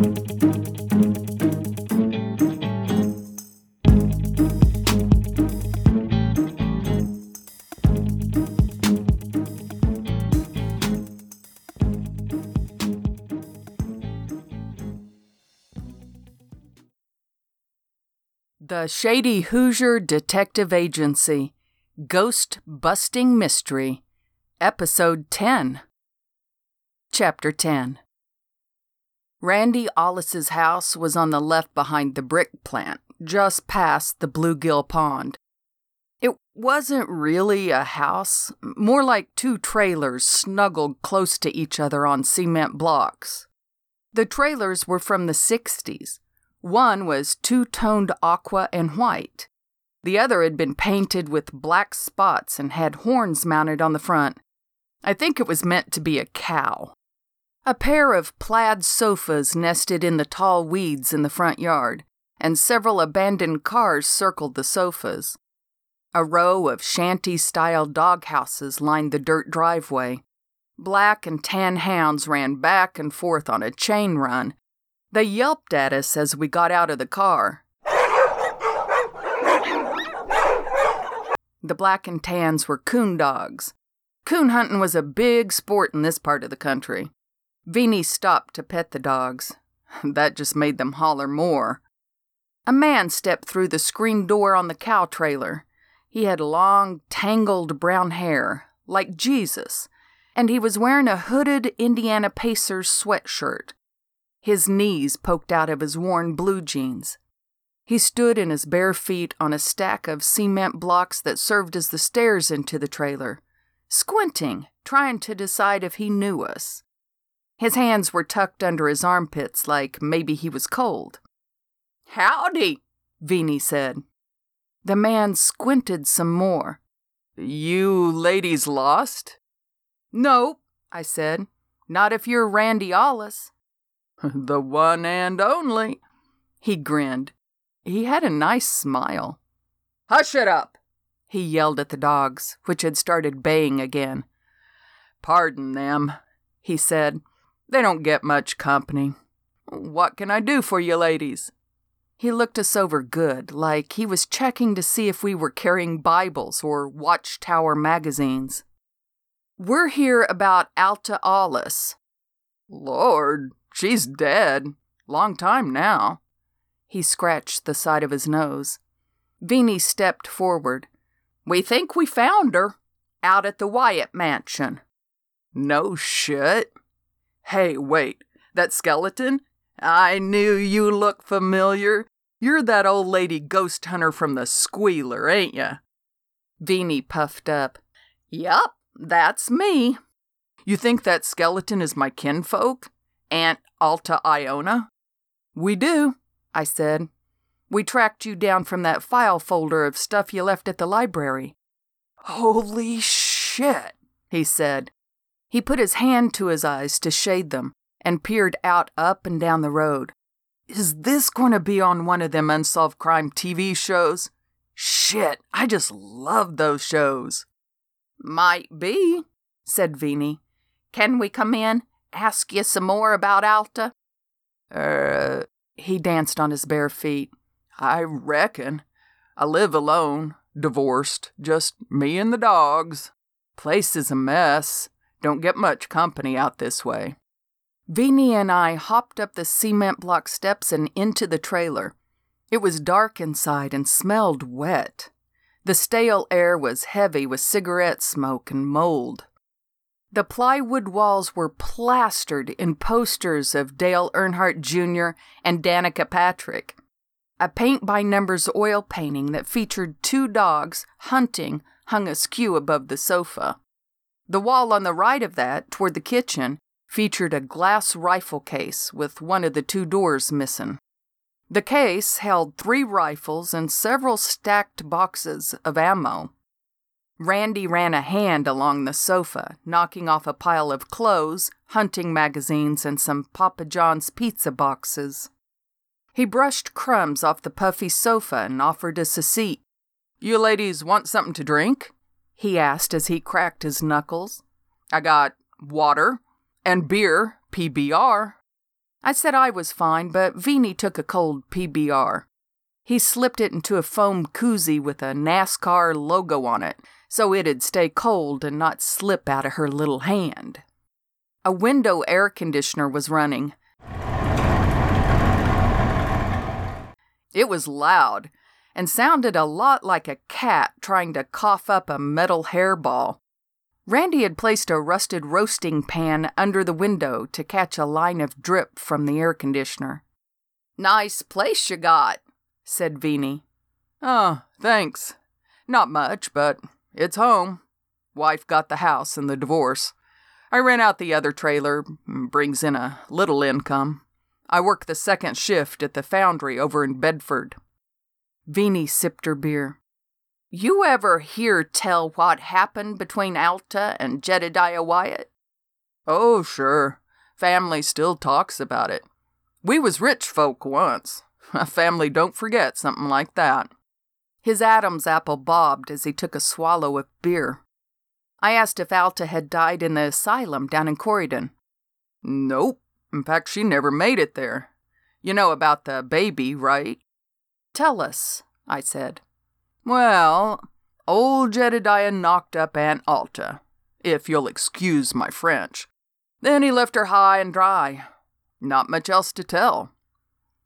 The Shady Hoosier Detective Agency. Ghost Busting Mystery, Episode 10. Chapter 10 Randy Ollis's house was on the left behind the brick plant, just past the bluegill pond. It wasn't really a house, more like two trailers snuggled close to each other on cement blocks. The trailers were from the 60s one was two toned aqua and white. The other had been painted with black spots and had horns mounted on the front. I think it was meant to be a cow. A pair of plaid sofas nested in the tall weeds in the front yard, and several abandoned cars circled the sofas. A row of shanty style dog houses lined the dirt driveway. Black and tan hounds ran back and forth on a chain run, they yelped at us as we got out of the car. The black and tans were coon dogs. Coon hunting was a big sport in this part of the country. Vini stopped to pet the dogs. That just made them holler more. A man stepped through the screen door on the cow trailer. He had long, tangled brown hair, like Jesus, and he was wearing a hooded Indiana Pacers sweatshirt. His knees poked out of his worn blue jeans. He stood in his bare feet on a stack of cement blocks that served as the stairs into the trailer, squinting, trying to decide if he knew us. His hands were tucked under his armpits like maybe he was cold. Howdy, Vini said. The man squinted some more. You ladies lost? Nope, I said. Not if you're Randy Ollis. the one and only. He grinned. He had a nice smile. Hush it up, he yelled at the dogs, which had started baying again. Pardon them, he said. They don't get much company. What can I do for you ladies? He looked us over good, like he was checking to see if we were carrying Bibles or Watchtower magazines. We're here about Alta Ollis. Lord, She's dead. Long time now. He scratched the side of his nose. Vini stepped forward. We think we found her. Out at the Wyatt mansion. No shit. Hey, wait. That skeleton? I knew you looked familiar. You're that old lady ghost hunter from the Squealer, ain't ya? Vini puffed up. Yup, that's me. You think that skeleton is my kinfolk? Aunt Alta Iona? We do, I said. We tracked you down from that file folder of stuff you left at the library. Holy shit, he said. He put his hand to his eyes to shade them and peered out up and down the road. Is this going to be on one of them unsolved crime TV shows? Shit, I just love those shows. Might be, said Vini. Can we come in? ask you some more about Alta? Er, he danced on his bare feet. I reckon. I live alone, divorced, just me and the dogs. Place is a mess. Don't get much company out this way. Vini and I hopped up the cement block steps and into the trailer. It was dark inside and smelled wet. The stale air was heavy with cigarette smoke and mold. The plywood walls were plastered in posters of Dale Earnhardt Jr. and Danica Patrick. A paint by numbers oil painting that featured two dogs hunting hung askew above the sofa. The wall on the right of that, toward the kitchen, featured a glass rifle case with one of the two doors missing. The case held three rifles and several stacked boxes of ammo. Randy ran a hand along the sofa, knocking off a pile of clothes, hunting magazines, and some Papa John's pizza boxes. He brushed crumbs off the puffy sofa and offered us a seat. You ladies want something to drink? He asked as he cracked his knuckles. I got water and beer, PBR. I said I was fine, but Vini took a cold PBR. He slipped it into a foam koozie with a NASCAR logo on it, so it'd stay cold and not slip out of her little hand. A window air conditioner was running. It was loud and sounded a lot like a cat trying to cough up a metal hairball. Randy had placed a rusted roasting pan under the window to catch a line of drip from the air conditioner. Nice place you got, said Vini. Oh, thanks. Not much, but it's home. Wife got the house and the divorce. I rent out the other trailer, mm, brings in a little income. I work the second shift at the foundry over in Bedford. Vini sipped her beer. You ever hear tell what happened between Alta and Jedediah Wyatt? Oh, sure. Family still talks about it. We was rich folk once. A family don't forget something like that. His Adam's apple bobbed as he took a swallow of beer. I asked if Alta had died in the asylum down in Corydon. Nope. In fact, she never made it there. You know about the baby, right? Tell us, I said. Well, old Jedediah knocked up Aunt Alta, if you'll excuse my French. Then he left her high and dry. Not much else to tell.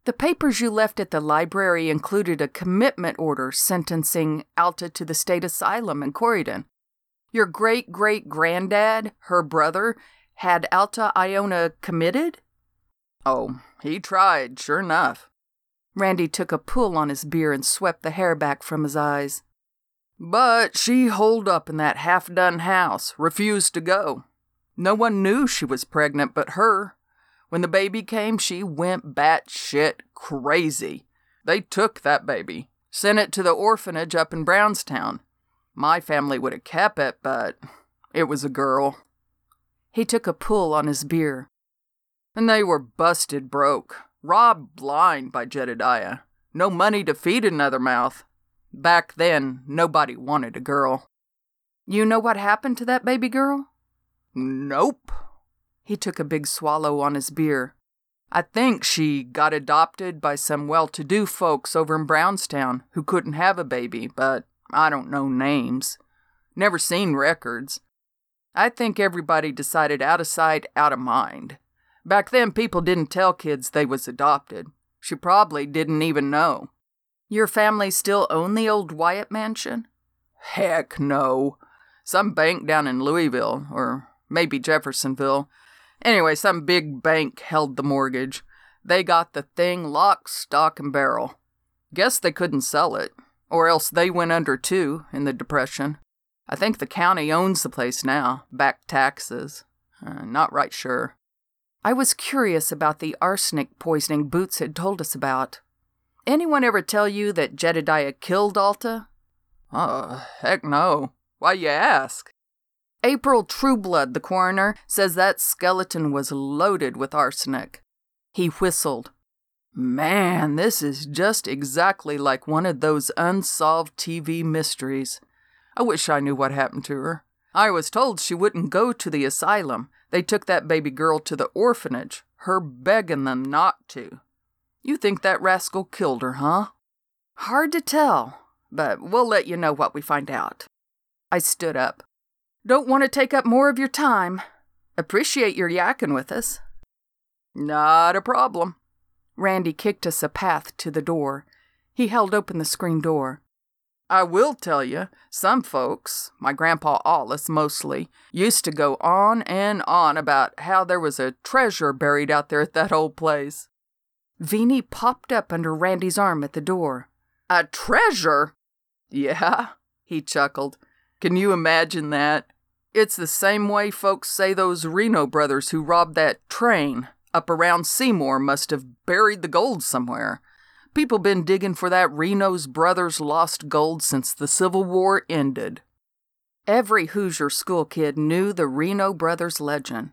The papers you left at the library included a commitment order sentencing Alta to the state asylum in Corydon. Your great great granddad, her brother, had Alta Iona committed? Oh, he tried, sure enough. Randy took a pull on his beer and swept the hair back from his eyes. But she holed up in that half done house, refused to go. No one knew she was pregnant but her. When the baby came, she went batshit crazy. They took that baby, sent it to the orphanage up in Brownstown. My family would have kept it, but it was a girl. He took a pull on his beer. And they were busted broke. Robbed blind by Jedediah. No money to feed another mouth. Back then, nobody wanted a girl. You know what happened to that baby girl? Nope. He took a big swallow on his beer. I think she got adopted by some well to do folks over in Brownstown who couldn't have a baby, but I don't know names. Never seen records. I think everybody decided out of sight, out of mind. Back then, people didn't tell kids they was adopted. She probably didn't even know. Your family still own the old Wyatt mansion? Heck no. Some bank down in Louisville, or maybe Jeffersonville. Anyway, some big bank held the mortgage. They got the thing lock, stock, and barrel. Guess they couldn't sell it, or else they went under too in the Depression. I think the county owns the place now, back taxes. Uh, not right sure. I was curious about the arsenic poisoning Boots had told us about. Anyone ever tell you that Jedediah killed Alta? Uh, heck no. Why you ask? April Trueblood, the coroner, says that skeleton was loaded with arsenic. He whistled. Man, this is just exactly like one of those unsolved TV mysteries. I wish I knew what happened to her. I was told she wouldn't go to the asylum. They took that baby girl to the orphanage, her begging them not to. You think that rascal killed her, huh? Hard to tell, but we'll let you know what we find out. I stood up. Don't want to take up more of your time. Appreciate your yakking with us. Not a problem. Randy kicked us a path to the door. He held open the screen door. I will tell you, some folks, my grandpa Ollis mostly, used to go on and on about how there was a treasure buried out there at that old place. Vini popped up under Randy's arm at the door. A treasure? Yeah, he chuckled. Can you imagine that? It's the same way folks say those Reno brothers who robbed that train up around Seymour must have buried the gold somewhere. People been digging for that Reno's brothers lost gold since the Civil War ended. Every Hoosier school kid knew the Reno brothers legend.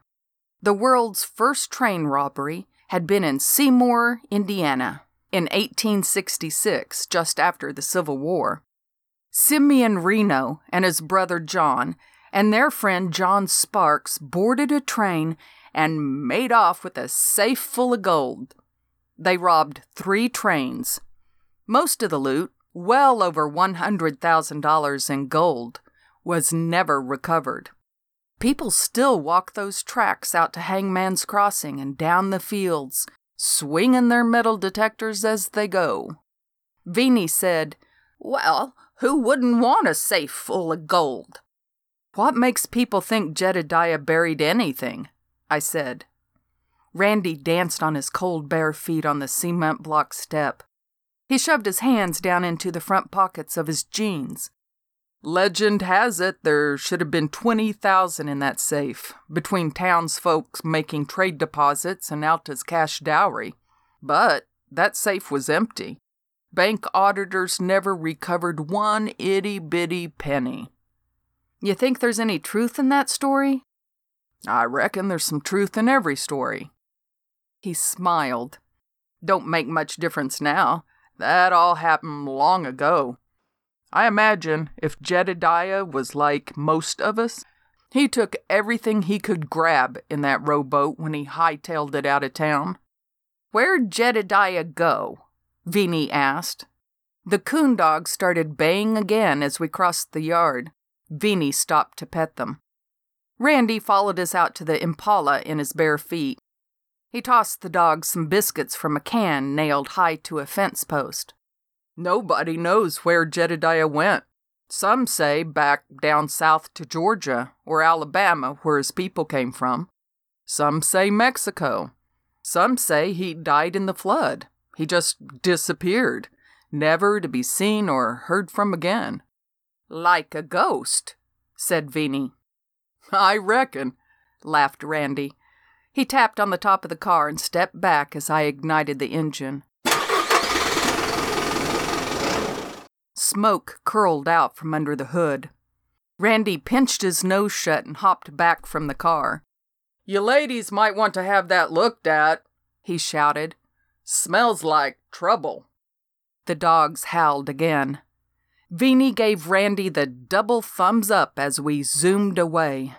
The world's first train robbery had been in Seymour, Indiana, in 1866, just after the Civil War. Simeon Reno and his brother John and their friend John Sparks boarded a train and made off with a safe full of gold. They robbed three trains. Most of the loot, well over $100,000 in gold, was never recovered. People still walk those tracks out to Hangman's Crossing and down the fields, swinging their metal detectors as they go. Vini said, Well, who wouldn't want a safe full of gold? What makes people think Jedediah buried anything? I said. Randy danced on his cold bare feet on the cement block step. He shoved his hands down into the front pockets of his jeans. Legend has it there should have been 20,000 in that safe, between townsfolk making trade deposits and Alta's cash dowry. But that safe was empty. Bank auditors never recovered one itty bitty penny. You think there's any truth in that story? I reckon there's some truth in every story. He smiled. Don't make much difference now. That all happened long ago. I imagine if Jedediah was like most of us, he took everything he could grab in that rowboat when he hightailed it out of town. Where'd Jedediah go? Vini asked. The coon dogs started baying again as we crossed the yard. Vini stopped to pet them. Randy followed us out to the impala in his bare feet. He tossed the dog some biscuits from a can nailed high to a fence post. Nobody knows where Jedediah went. Some say back down south to Georgia or Alabama, where his people came from. Some say Mexico. Some say he died in the flood. He just disappeared, never to be seen or heard from again. Like a ghost, said Vini. I reckon, laughed Randy. He tapped on the top of the car and stepped back as I ignited the engine. Smoke curled out from under the hood. Randy pinched his nose shut and hopped back from the car. You ladies might want to have that looked at, he shouted. Smells like trouble. The dogs howled again. Vini gave Randy the double thumbs up as we zoomed away.